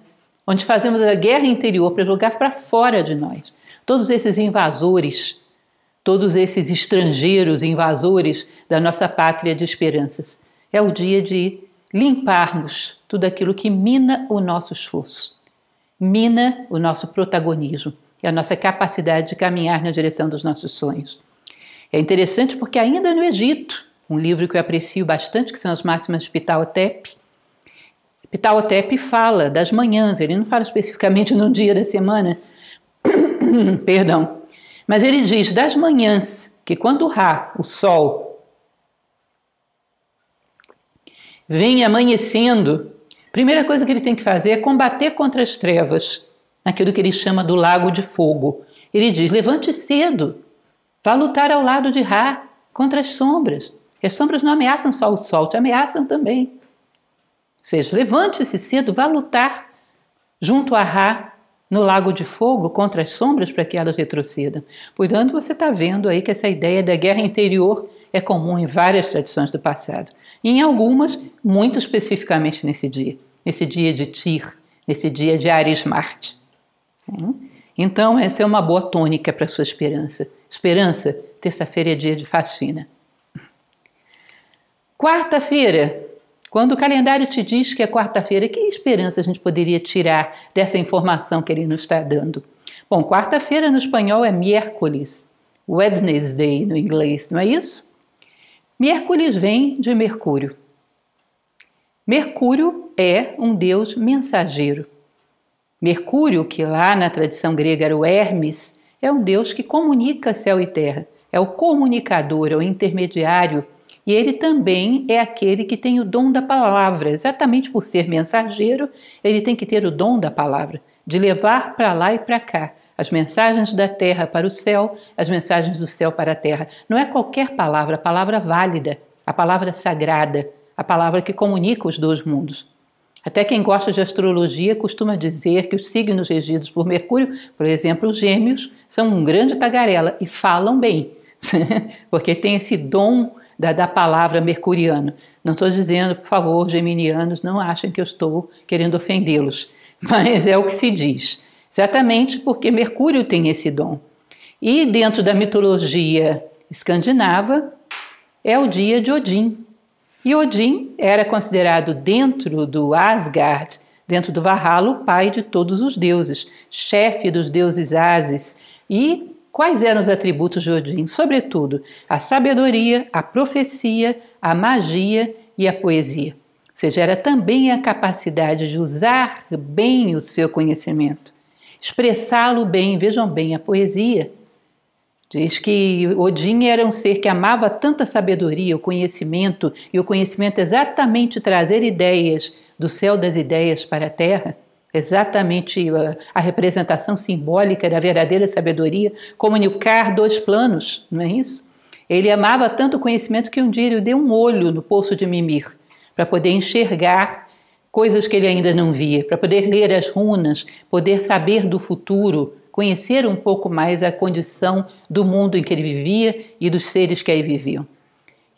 onde fazemos a guerra interior para jogar para fora de nós. Todos esses invasores, todos esses estrangeiros invasores da nossa pátria de esperanças. É o dia de limparmos tudo aquilo que mina o nosso esforço, mina o nosso protagonismo e a nossa capacidade de caminhar na direção dos nossos sonhos. É interessante porque ainda no Egito, um livro que eu aprecio bastante, que são as máximas de Pitaotep, Pitaotep fala das manhãs, ele não fala especificamente no dia da semana, perdão, mas ele diz das manhãs, que quando Ra, o sol, vem amanhecendo, primeira coisa que ele tem que fazer é combater contra as trevas, naquilo que ele chama do lago de fogo. Ele diz: levante cedo, vá lutar ao lado de Ra contra as sombras. As sombras não ameaçam só o sol, te ameaçam também seja, levante-se cedo, vá lutar junto a Ra no lago de fogo contra as sombras para que elas retrocedam. Portanto, você está vendo aí que essa ideia da guerra interior é comum em várias tradições do passado. E em algumas, muito especificamente nesse dia, nesse dia de Tir, nesse dia de Ares Marte. Então, essa é uma boa tônica para sua esperança. Esperança, terça-feira é dia de faxina. Quarta-feira, quando o calendário te diz que é quarta-feira, que esperança a gente poderia tirar dessa informação que ele nos está dando? Bom, quarta-feira no espanhol é miércoles, Wednesday no inglês, não é isso? Miércoles vem de Mercúrio. Mercúrio é um deus mensageiro. Mercúrio, que lá na tradição grega era o Hermes, é um deus que comunica céu e terra, é o comunicador, é o intermediário e ele também é aquele que tem o dom da palavra. Exatamente por ser mensageiro, ele tem que ter o dom da palavra, de levar para lá e para cá as mensagens da terra para o céu, as mensagens do céu para a terra. Não é qualquer palavra, a palavra válida, a palavra sagrada, a palavra que comunica os dois mundos. Até quem gosta de astrologia costuma dizer que os signos regidos por Mercúrio, por exemplo, os gêmeos, são um grande tagarela e falam bem, porque tem esse dom da, da palavra mercuriano. Não estou dizendo, por favor, geminianos, não achem que eu estou querendo ofendê-los, mas é o que se diz. Exatamente porque Mercúrio tem esse dom. E dentro da mitologia escandinava, é o dia de Odin. E Odin era considerado dentro do Asgard, dentro do Valhalla, o pai de todos os deuses, chefe dos deuses Ases e Quais eram os atributos de Odin? Sobretudo, a sabedoria, a profecia, a magia e a poesia. Ou seja, era também a capacidade de usar bem o seu conhecimento, expressá-lo bem. Vejam bem, a poesia. Diz que Odin era um ser que amava tanta sabedoria, o conhecimento, e o conhecimento exatamente trazer ideias do céu das ideias para a terra exatamente a, a, representação simbólica da verdadeira sabedoria, comunicar dois planos, não é isso? Ele amava tanto o conhecimento que um dia ele deu um olho no poço de Mimir, para poder enxergar coisas que ele ainda não via, para poder ler as runas, poder saber do futuro, conhecer um pouco mais a condição do mundo em que ele vivia e dos seres que aí viviam.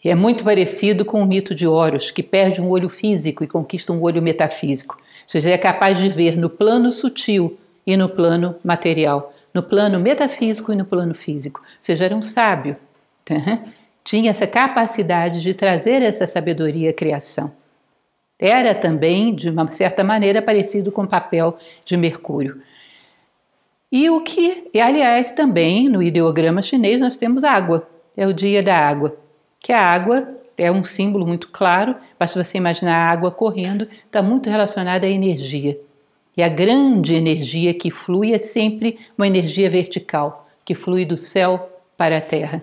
É muito parecido com o mito de Horus, que perde um olho físico e conquista um olho metafísico seja, é capaz de ver no plano sutil e no plano material, no plano metafísico e no plano físico. Ou seja, era um sábio. Tinha essa capacidade de trazer essa sabedoria à criação. Era também, de uma certa maneira, parecido com o papel de Mercúrio. E o que, e, aliás, também no ideograma chinês nós temos água, é o dia da água, que a água é um símbolo muito claro, basta você imaginar a água correndo, está muito relacionada à energia. E a grande energia que flui é sempre uma energia vertical, que flui do céu para a Terra.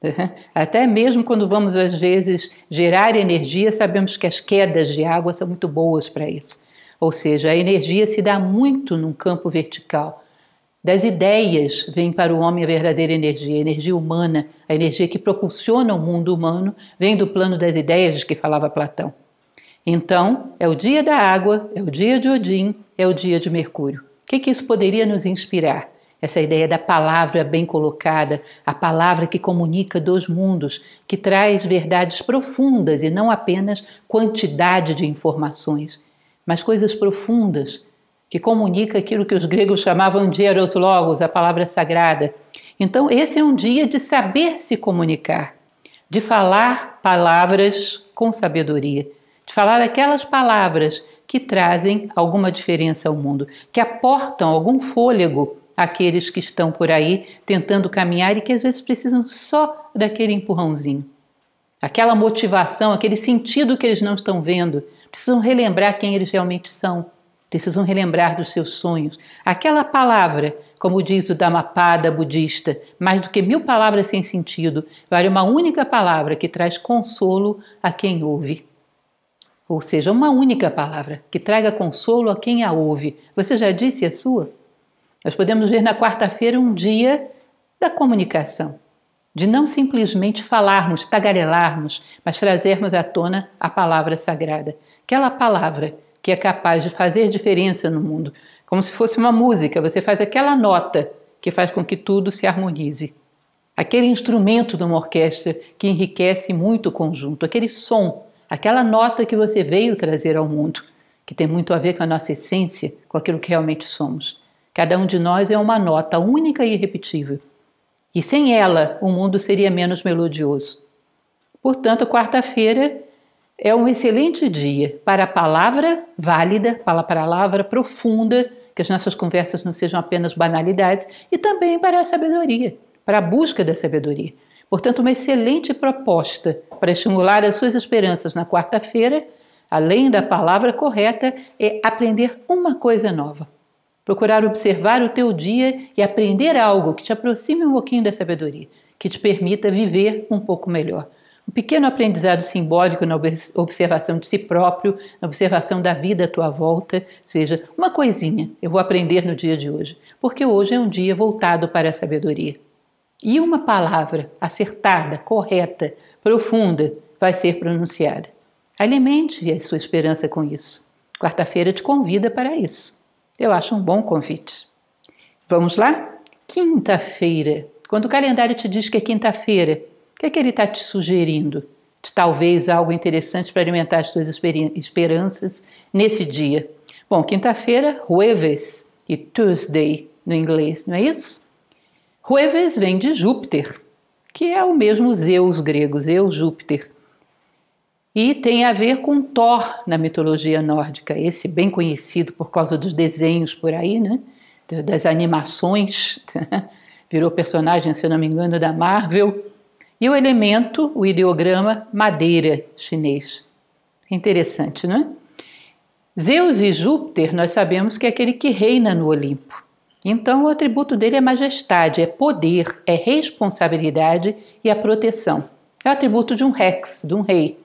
Até mesmo quando vamos, às vezes, gerar energia, sabemos que as quedas de água são muito boas para isso. Ou seja, a energia se dá muito num campo vertical. Das ideias vem para o homem a verdadeira energia, a energia humana, a energia que propulsiona o mundo humano, vem do plano das ideias de que falava Platão. Então, é o dia da água, é o dia de Odin, é o dia de Mercúrio. O que, que isso poderia nos inspirar? Essa ideia da palavra bem colocada, a palavra que comunica dois mundos, que traz verdades profundas e não apenas quantidade de informações, mas coisas profundas, que comunica aquilo que os gregos chamavam de eros logos, a palavra sagrada. Então, esse é um dia de saber se comunicar, de falar palavras com sabedoria, de falar aquelas palavras que trazem alguma diferença ao mundo, que aportam algum fôlego àqueles que estão por aí tentando caminhar e que às vezes precisam só daquele empurrãozinho. Aquela motivação, aquele sentido que eles não estão vendo, precisam relembrar quem eles realmente são, precisam relembrar dos seus sonhos. Aquela palavra, como diz o Dhammapada budista, mais do que mil palavras sem sentido, vale uma única palavra que traz consolo a quem ouve. Ou seja, uma única palavra que traga consolo a quem a ouve. Você já disse a sua? Nós podemos ver na quarta-feira um dia da comunicação, de não simplesmente falarmos, tagarelarmos, mas trazermos à tona a palavra sagrada, aquela palavra que é capaz de fazer diferença no mundo, como se fosse uma música, você faz aquela nota que faz com que tudo se harmonize. Aquele instrumento de uma orquestra que enriquece muito o conjunto, aquele som, aquela nota que você veio trazer ao mundo, que tem muito a ver com a nossa essência, com aquilo que realmente somos. Cada um de nós é uma nota única e irrepetível. E sem ela, o mundo seria menos melodioso. Portanto, quarta-feira é um excelente dia para a palavra válida, para a palavra profunda, que as nossas conversas não sejam apenas banalidades, e também para a sabedoria, para a busca da sabedoria. Portanto, uma excelente proposta para estimular as suas esperanças na quarta-feira, além da palavra correta, é aprender uma coisa nova procurar observar o teu dia e aprender algo que te aproxime um pouquinho da sabedoria, que te permita viver um pouco melhor. Um pequeno aprendizado simbólico na observação de si próprio, na observação da vida à tua volta, seja uma coisinha eu vou aprender no dia de hoje, porque hoje é um dia voltado para a sabedoria. E uma palavra acertada, correta, profunda vai ser pronunciada. Alimente a sua esperança com isso. Quarta-feira te convida para isso. Eu acho um bom convite. Vamos lá? Quinta-feira. Quando o calendário te diz que é quinta-feira, o que é que ele está te sugerindo? De talvez algo interessante para alimentar as tuas esperanças nesse dia. Bom, quinta-feira, jueves e Tuesday no inglês, não é isso? Jueves vem de Júpiter, que é o mesmo Zeus grego, Zeus Júpiter e tem a ver com Thor na mitologia nórdica, esse bem conhecido por causa dos desenhos por aí, né? das animações, virou personagem, se eu não me engano, da Marvel. E o elemento, o ideograma madeira chinês. Interessante, não é? Zeus e Júpiter, nós sabemos que é aquele que reina no Olimpo. Então, o atributo dele é majestade, é poder, é responsabilidade e a proteção. É o atributo de um rex, de um rei.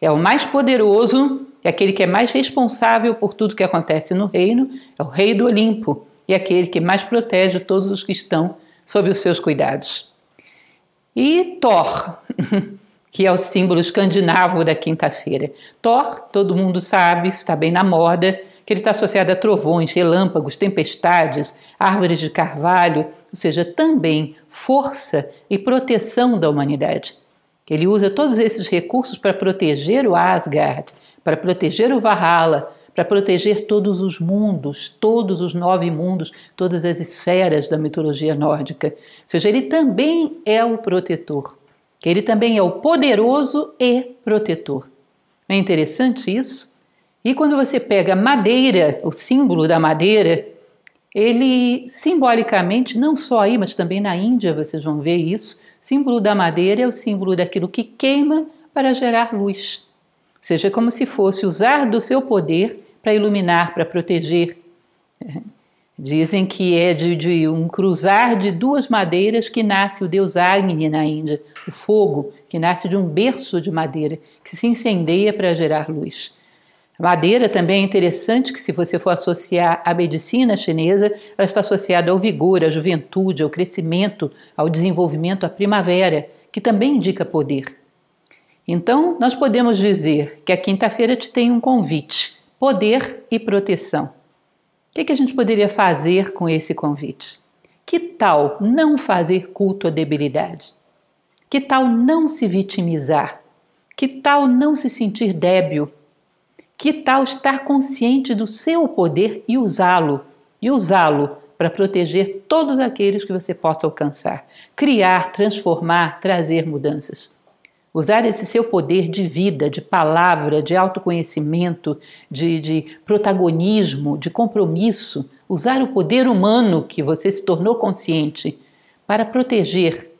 É o mais poderoso, é aquele que é mais responsável por tudo que acontece no reino, é o rei do Olimpo e é aquele que mais protege todos os que estão sob os seus cuidados. E Thor, que é o símbolo escandinavo da quinta-feira. Thor, todo mundo sabe, está bem na moda, que ele está associado a trovões, relâmpagos, tempestades, árvores de carvalho, ou seja, também força e proteção da humanidade. Ele usa todos esses recursos para proteger o Asgard, para proteger o Valhalla, para proteger todos os mundos, todos os nove mundos, todas as esferas da mitologia nórdica. Ou seja, ele também é o protetor. Ele também é o poderoso e protetor. É interessante isso? E quando você pega madeira, o símbolo da madeira, ele simbolicamente, não só aí, mas também na Índia, vocês vão ver isso, símbolo da madeira é o símbolo daquilo que queima para gerar luz. Ou seja, como se fosse usar do seu poder para iluminar, para proteger. Dizem que é de, de, um cruzar de duas madeiras que nasce o deus Agni na Índia, o fogo, que nasce de um berço de madeira, que se incendeia para gerar luz. Madeira também é interessante que, se você for associar à medicina chinesa, ela está associada ao vigor, à juventude, ao crescimento, ao desenvolvimento, à primavera, que também indica poder. Então, nós podemos dizer que a quinta-feira te tem um convite: poder e proteção. O que, a gente poderia fazer com esse convite? Que tal não fazer culto à debilidade? Que tal não se vitimizar? Que tal não se sentir débil? Que tal estar consciente do seu poder e usá-lo? E usá-lo para proteger todos aqueles que você possa alcançar, criar, transformar, trazer mudanças. Usar esse seu poder de vida, de palavra, de autoconhecimento, de, de protagonismo, de compromisso, usar o poder humano que você se tornou consciente para proteger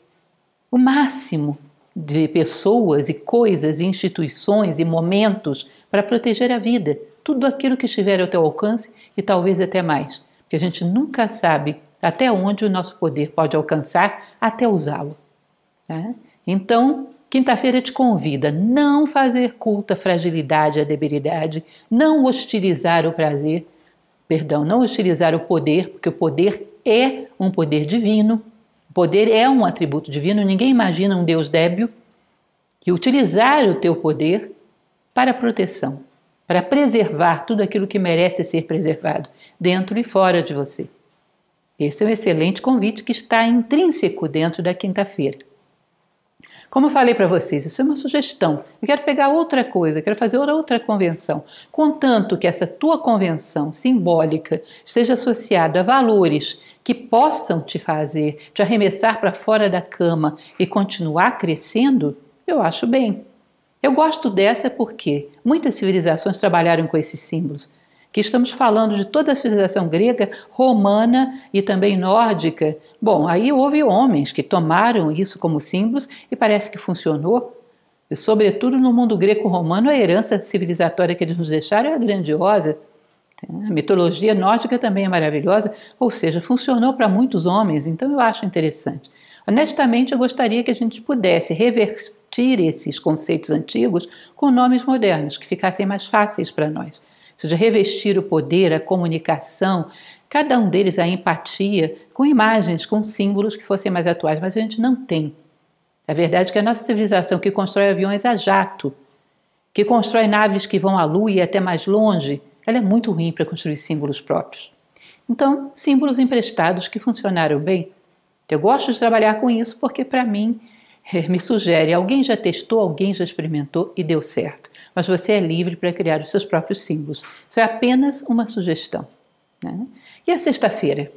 o máximo de pessoas e coisas, e instituições e momentos para proteger a vida, tudo aquilo que estiver ao teu alcance e talvez até mais, porque a gente nunca sabe até onde o nosso poder pode alcançar até usá-lo. Tá? Então, Quinta-feira te convida não fazer culto à fragilidade, à debilidade, não hostilizar o prazer, perdão, não hostilizar o poder, porque o poder é um poder divino, o poder é um atributo divino, ninguém imagina um Deus débil, e utilizar o teu poder para proteção, para preservar tudo aquilo que merece ser preservado, dentro e fora de você. Esse é um excelente convite que está intrínseco dentro da quinta-feira. Como eu falei para vocês, isso é uma sugestão. Eu quero pegar outra coisa, quero fazer outra convenção. Contanto que essa tua convenção simbólica esteja associada a valores que possam te fazer te arremessar para fora da cama e continuar crescendo, eu acho bem. Eu gosto dessa porque muitas civilizações trabalharam com esses símbolos que estamos falando de toda a civilização grega, romana e também nórdica. Bom, aí houve homens que tomaram isso como símbolos e parece que funcionou. E, sobretudo no mundo greco-romano, a herança civilizatória que eles nos deixaram é grandiosa. A mitologia nórdica também é maravilhosa, ou seja, funcionou para muitos homens, então eu acho interessante. Honestamente, eu gostaria que a gente pudesse revertir esses conceitos antigos com nomes modernos, que ficassem mais fáceis para nós seja, revestir o poder, a comunicação, cada um deles a empatia, com imagens, com símbolos que fossem mais atuais, mas a gente não tem. A verdade é que a nossa civilização que constrói aviões a jato, que constrói naves que vão à lua e até mais longe, ela é muito ruim para construir símbolos próprios. Então, símbolos emprestados que funcionaram bem. Eu gosto de trabalhar com isso porque, para mim, me sugere alguém já testou, alguém já experimentou e deu certo mas você é livre para criar os seus próprios símbolos. Isso é apenas uma sugestão. Né? E a sexta-feira?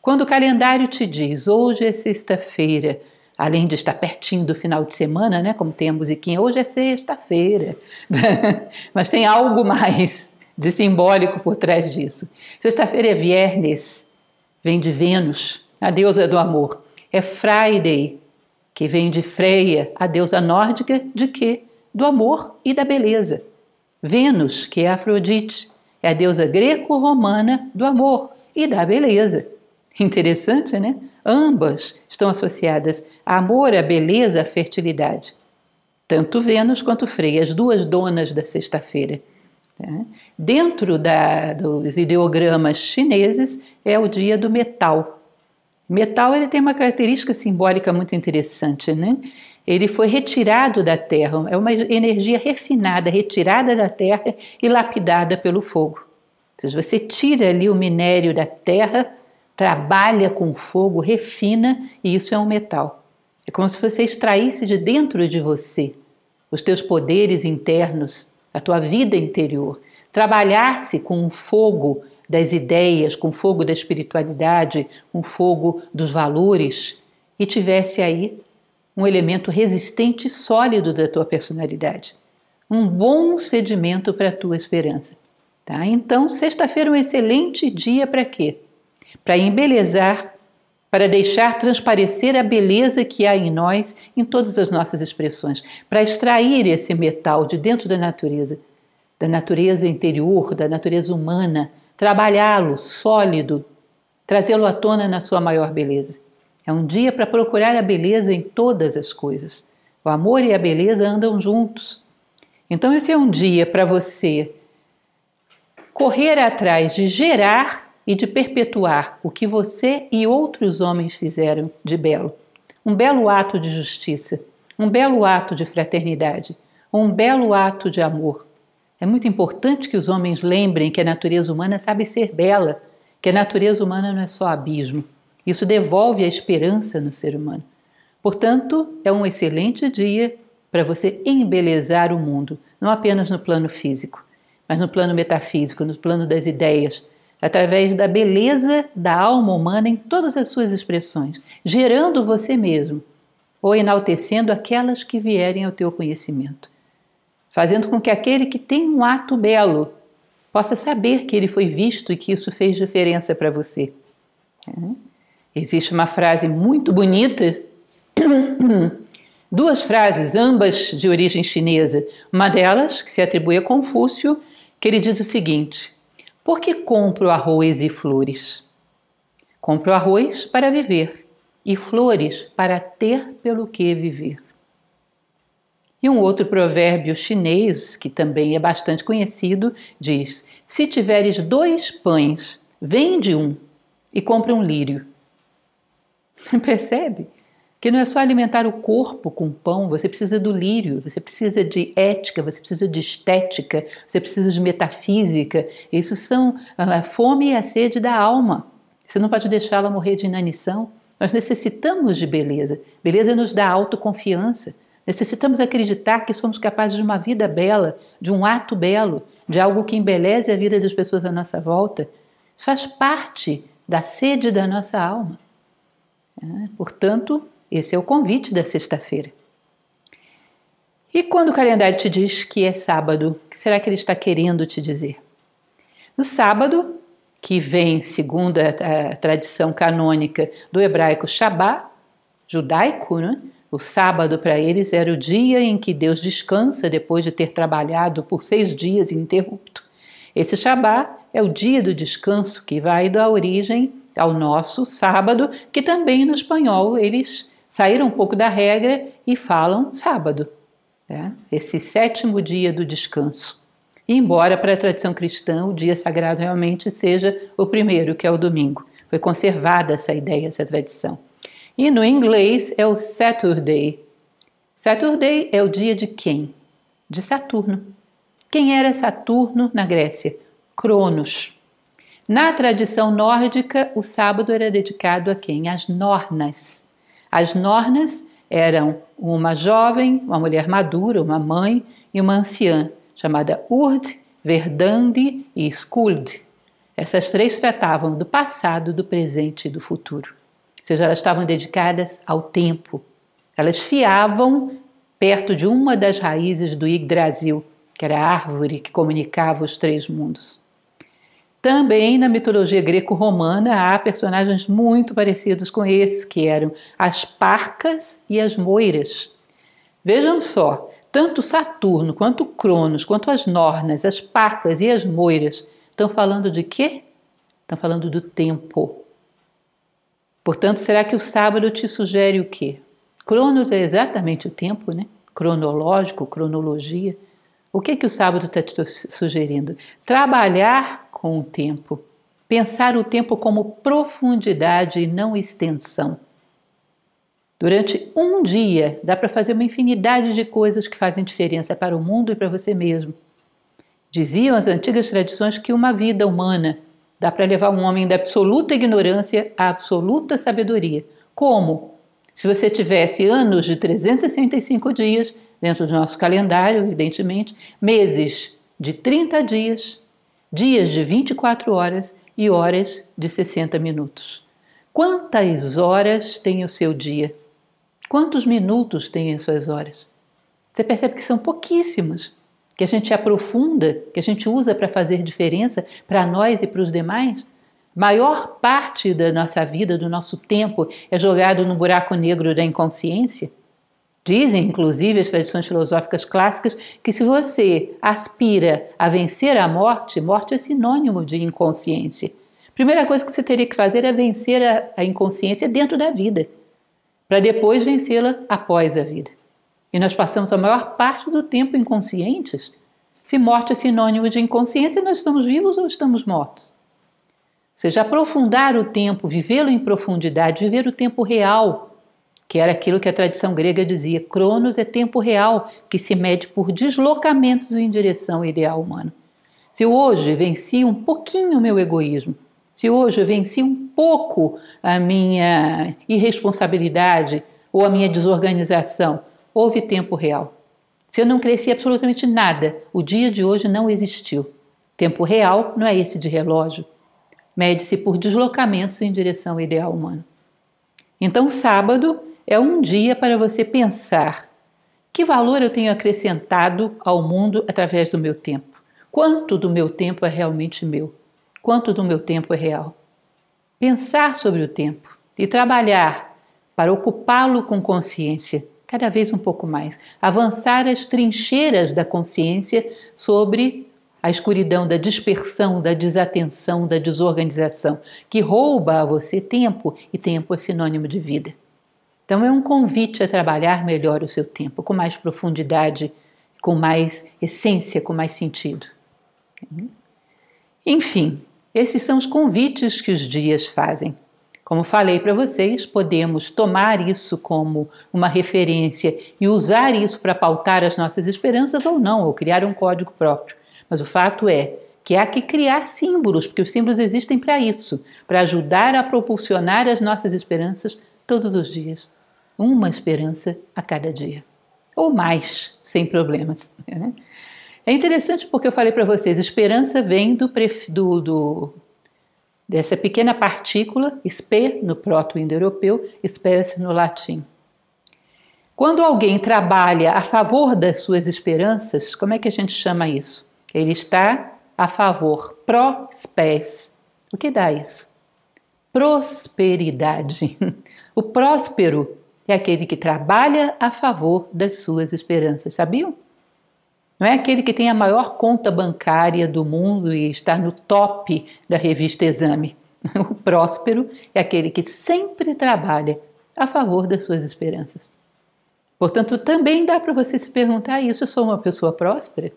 Quando o calendário te diz hoje é sexta-feira, além de estar pertinho do final de semana, né, como tem a musiquinha, hoje é sexta-feira, mas tem algo mais de simbólico por trás disso. Sexta-feira é viernes, vem de Vênus, a deusa do amor. É Friday, que vem de Freia, a deusa nórdica de quê? Do amor e da beleza. Vênus, que é Afrodite, é a deusa greco-romana do amor e da beleza. Interessante, né? Ambas estão associadas a amor, a beleza, a fertilidade. Tanto Vênus quanto Freia, as duas donas da sexta-feira. Né? Dentro da, dos ideogramas chineses é o dia do metal. Metal ele tem uma característica simbólica muito interessante, né? Ele foi retirado da terra, é uma energia refinada, retirada da terra e lapidada pelo fogo. Ou seja, você tira ali o minério da terra, trabalha com fogo, refina e isso é um metal. É como se você extraísse de dentro de você os teus poderes internos, a tua vida interior, trabalhasse com o fogo das ideias, com o fogo da espiritualidade, com o fogo dos valores e tivesse aí um elemento resistente e sólido da tua personalidade, um bom sedimento para a tua esperança. Tá? Então, sexta-feira é um excelente dia para quê? Para embelezar, para deixar transparecer a beleza que há em nós, em todas as nossas expressões, para extrair esse metal de dentro da natureza, da natureza interior, da natureza humana, trabalhá-lo sólido, trazê-lo à tona na sua maior beleza. É um dia para procurar a beleza em todas as coisas. O amor e a beleza andam juntos. Então, esse é um dia para você correr atrás de gerar e de perpetuar o que você e outros homens fizeram de belo. Um belo ato de justiça, um belo ato de fraternidade, um belo ato de amor. É muito importante que os homens lembrem que a natureza humana sabe ser bela, que a natureza humana não é só abismo. Isso devolve a esperança no ser humano. Portanto, é um excelente dia para você embelezar o mundo, não apenas no plano físico, mas no plano metafísico, no plano das ideias, através da beleza da alma humana em todas as suas expressões, gerando você mesmo ou enaltecendo aquelas que vierem ao teu conhecimento, fazendo com que aquele que tem um ato belo possa saber que ele foi visto e que isso fez diferença para você. Existe uma frase muito bonita duas frases, ambas de origem chinesa. Uma delas, que se atribui a Confúcio, que ele diz o seguinte: Por que compro arroz e flores? Compro arroz para viver e flores para ter pelo que viver. E um outro provérbio chinês, que também é bastante conhecido, diz: Se tiveres dois pães, vende um e compra um lírio. Percebe? que não é só alimentar o corpo com pão, você precisa do lírio, você precisa de ética, você precisa de estética, você precisa de metafísica. Isso são a fome e a sede da alma. Você não pode deixá-la morrer de inanição. Nós necessitamos de beleza. Beleza nos dá autoconfiança. Necessitamos acreditar que somos capazes de uma vida bela, de um ato belo, de algo que embeleze a vida das pessoas à nossa volta. Isso faz parte da sede da nossa alma. É, portanto, esse é o convite da sexta-feira. E quando o calendário te diz que é sábado, o que será que ele está querendo te dizer? No sábado, que vem segundo a, a tradição canônica do hebraico Shabbat, judaico, né? O sábado para eles era o dia em que Deus descansa depois de ter trabalhado por seis dias ininterrupto. Esse Shabbat é o dia do descanso que vai da origem ao nosso sábado, que também no espanhol eles saíram um pouco da regra e falam sábado, né? esse sétimo dia do descanso. Embora para a tradição cristã o dia sagrado realmente seja o primeiro, que é o domingo, foi conservada essa ideia, essa tradição. E no inglês é o Saturday. Saturday é o dia de quem? De Saturno. Quem era Saturno na Grécia? Cronos. Na tradição nórdica, o sábado era dedicado a quem? Às Nornas. As Nornas eram uma jovem, uma mulher madura, uma mãe e uma anciã, chamada Urd, Verdandi e Skuld. Essas três tratavam do passado, do presente e do futuro. Ou seja, elas estavam dedicadas ao tempo. Elas fiavam perto de uma das raízes do Yggdrasil, que era a árvore que comunicava os três mundos. Também na mitologia greco-romana há personagens muito parecidos com esses, que eram as parcas e as moiras. Vejam só, tanto Saturno quanto Cronos, quanto as Nornas, as parcas e as moiras estão falando de quê? Estão falando do tempo. Portanto, será que o sábado te sugere o quê? Cronos é exatamente o tempo, né? Cronológico, cronologia. O que, que o sábado está te sugerindo? Trabalhar com o tempo. Pensar o tempo como profundidade e não extensão. Durante um dia dá para fazer uma infinidade de coisas que fazem diferença para o mundo e para você mesmo. Diziam as antigas tradições que uma vida humana dá para levar um homem da absoluta ignorância à absoluta sabedoria. Como? Se você tivesse anos de 365 dias, dentro do nosso calendário, evidentemente, meses de 30 dias, dias de 24 horas e horas de 60 minutos. Quantas horas tem o seu dia? Quantos minutos tem as suas horas? Você percebe que são pouquíssimos, que a gente aprofunda, que a gente usa para fazer diferença para nós e para os demais. Maior parte da nossa vida, do nosso tempo, é jogado no buraco negro da inconsciência. Dizem, inclusive, as tradições filosóficas clássicas que se você aspira a vencer a morte, morte é sinônimo de inconsciência. Primeira coisa que você teria que fazer é vencer a, a inconsciência dentro da vida, para depois vencê-la após a vida. E nós passamos a maior parte do tempo inconscientes. Se morte é sinônimo de inconsciência, nós estamos vivos ou estamos mortos? Ou seja, aprofundar o tempo, vivê-lo em profundidade, viver o tempo real, que era aquilo que a tradição grega dizia: Cronos é tempo real, que se mede por deslocamentos em direção ao ideal humano. Se hoje venci um pouquinho o meu egoísmo, se hoje venci um pouco a minha irresponsabilidade ou a minha desorganização, houve tempo real. Se eu não cresci absolutamente nada, o dia de hoje não existiu. Tempo real não é esse de relógio. Mede-se por deslocamentos em direção ao ideal humano. Então, sábado é um dia para você pensar: que valor eu tenho acrescentado ao mundo através do meu tempo? Quanto do meu tempo é realmente meu? quanto do meu tempo é real. Pensar sobre o tempo e trabalhar para ocupá-lo com consciência, cada vez um pouco mais. Avançar as trincheiras da consciência sobre a escuridão da dispersão, da desatenção, da desorganização, que rouba a você tempo e tempo é sinônimo de vida. Então é um convite a trabalhar melhor o seu tempo, com mais profundidade, com mais essência, com mais sentido. Enfim, esses são os convites que os dias fazem. Como falei para vocês, podemos tomar isso como uma referência e usar isso para pautar as nossas esperanças ou não, ou criar um código próprio. Mas o fato é que há que criar símbolos, porque os símbolos existem para isso, para ajudar a propulsionar as nossas esperanças todos os dias. Uma esperança a cada dia. Ou mais, sem problemas. Né? É interessante porque eu falei para vocês, esperança vem do, do, do, dessa pequena partícula, spe no proto-indo-europeu, espécie no latim. Quando alguém trabalha a favor das suas esperanças, como é que a gente chama isso? Ele está a favor, pró-spes. O que dá isso? Prosperidade. O próspero é aquele que trabalha a favor das suas esperanças, sabiam? Não é aquele que tem a maior conta bancária do mundo e está no top da revista Exame. O próspero é aquele que sempre trabalha a favor das suas esperanças. Portanto, também dá para você se perguntar: isso eu sou uma pessoa próspera?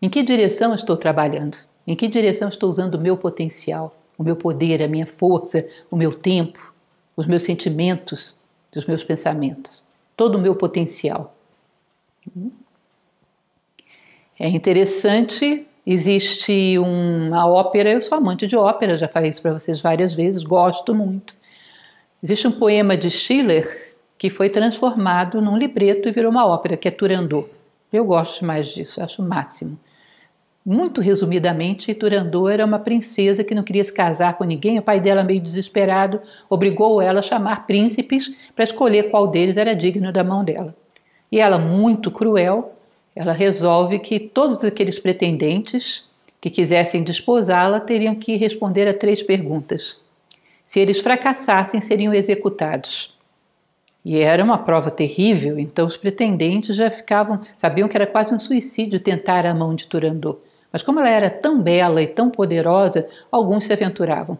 Em que direção estou trabalhando? Em que direção estou usando o meu potencial, o meu poder, a minha força, o meu tempo, os meus sentimentos, os meus pensamentos, todo o meu potencial? É interessante, existe uma ópera, eu sou amante de ópera, já falei isso para vocês várias vezes, gosto muito. Existe um poema de Schiller que foi transformado num libreto e virou uma ópera, que é Turandot. Eu gosto mais disso, acho o máximo. Muito resumidamente, Turandot era uma princesa que não queria se casar com ninguém. O pai dela, meio desesperado, obrigou ela a chamar príncipes para escolher qual deles era digno da mão dela. E ela, muito cruel, ela resolve que todos aqueles pretendentes que quisessem desposá-la teriam que responder a três perguntas. Se eles fracassassem, seriam executados. E era uma prova terrível, então os pretendentes já ficavam, sabiam que era quase um suicídio tentar a mão de Turandot. Mas como ela era tão bela e tão poderosa, alguns se aventuravam.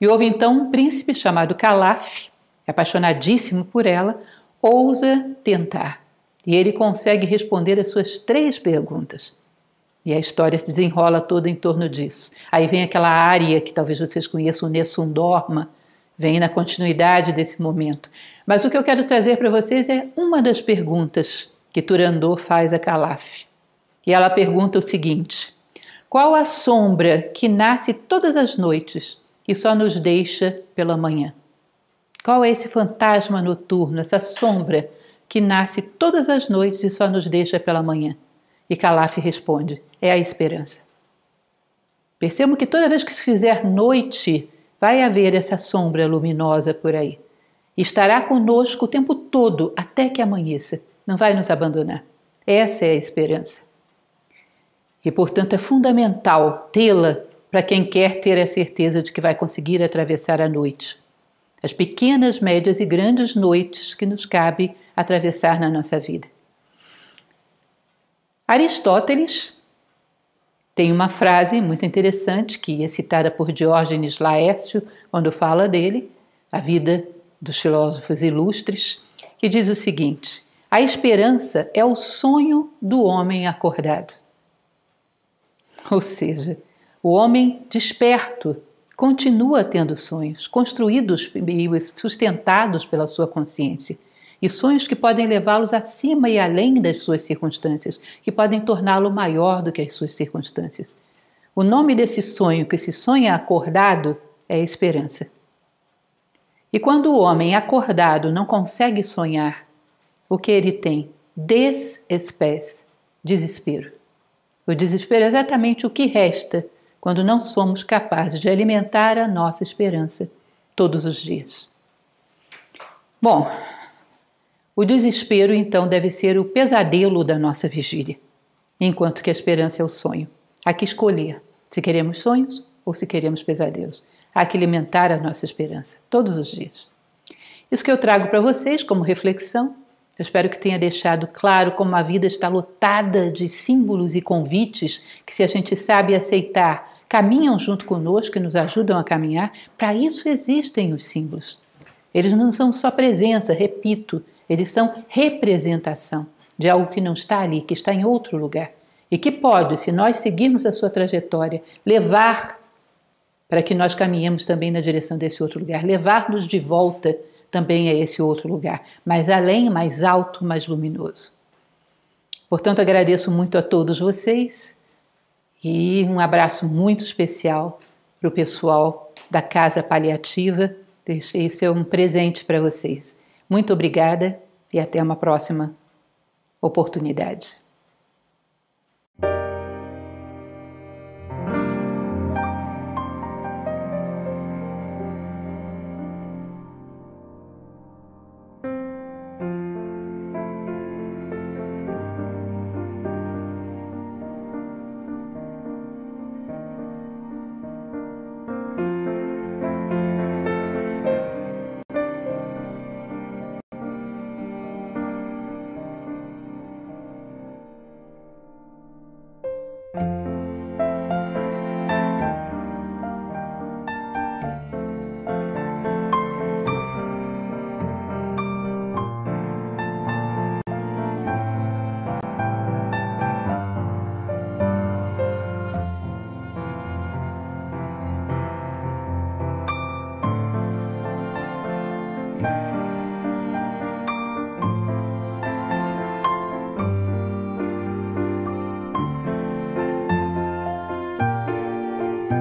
E houve então um príncipe chamado Calaf, apaixonadíssimo por ela, ousa tentar. E ele consegue responder as suas três perguntas. E a história se desenrola toda em torno disso. Aí vem aquela área que talvez vocês conheçam, o Nessun Dorma, vem na continuidade desse momento. Mas o que eu quero trazer para vocês é uma das perguntas que Turandot faz a Calaf. E ela pergunta o seguinte: Qual a sombra que nasce todas as noites e só nos deixa pela manhã? Qual é esse fantasma noturno, essa sombra que nasce todas as noites e só nos deixa pela manhã? E Calaf responde: é a esperança. Percebam que toda vez que se fizer noite, vai haver essa sombra luminosa por aí. Estará conosco o tempo todo até que amanheça. Não vai nos abandonar. Essa é a esperança. E, portanto, é fundamental tê-la para quem quer ter a certeza de que vai conseguir atravessar a noite as pequenas, médias e grandes noites que nos cabe atravessar na nossa vida. Aristóteles Tem uma frase muito interessante que é citada por Diógenes Laércio quando fala dele, a vida dos filósofos ilustres, que diz o seguinte: a esperança é o sonho do homem acordado. Ou seja, o homem desperto continua tendo sonhos, construídos e sustentados pela sua consciência. E sonhos que podem levá-los acima e além das suas circunstâncias, que podem torná-lo maior do que as suas circunstâncias. O nome desse sonho, que se sonha acordado, é esperança. E quando o homem acordado não consegue sonhar, o que ele tem? Desespécie, desespero. O desespero é exatamente o que resta quando não somos capazes de alimentar a nossa esperança todos os dias. Bom, o desespero então deve ser o pesadelo da nossa vigília, enquanto que a esperança é o sonho. Há que escolher se queremos sonhos ou se queremos pesadelos. Há que alimentar a nossa esperança todos os dias. Isso que eu trago para vocês como reflexão. Eu espero que tenha deixado claro como a vida está lotada de símbolos e convites que, se a gente sabe aceitar, caminham junto conosco e nos ajudam a caminhar, para isso existem os símbolos. Eles não são só presença, repito, eles são representação de algo que não está ali, que está em outro lugar. E que pode, se nós seguirmos a sua trajetória, levar para que nós caminhemos também na direção desse outro lugar, levar-nos de volta também a esse outro lugar, mais além, mais alto, mais luminoso. Portanto, agradeço muito a todos vocês e um abraço muito especial para o pessoal da Casa Paliativa. Esse é um presente para vocês. Muito obrigada e até uma próxima oportunidade.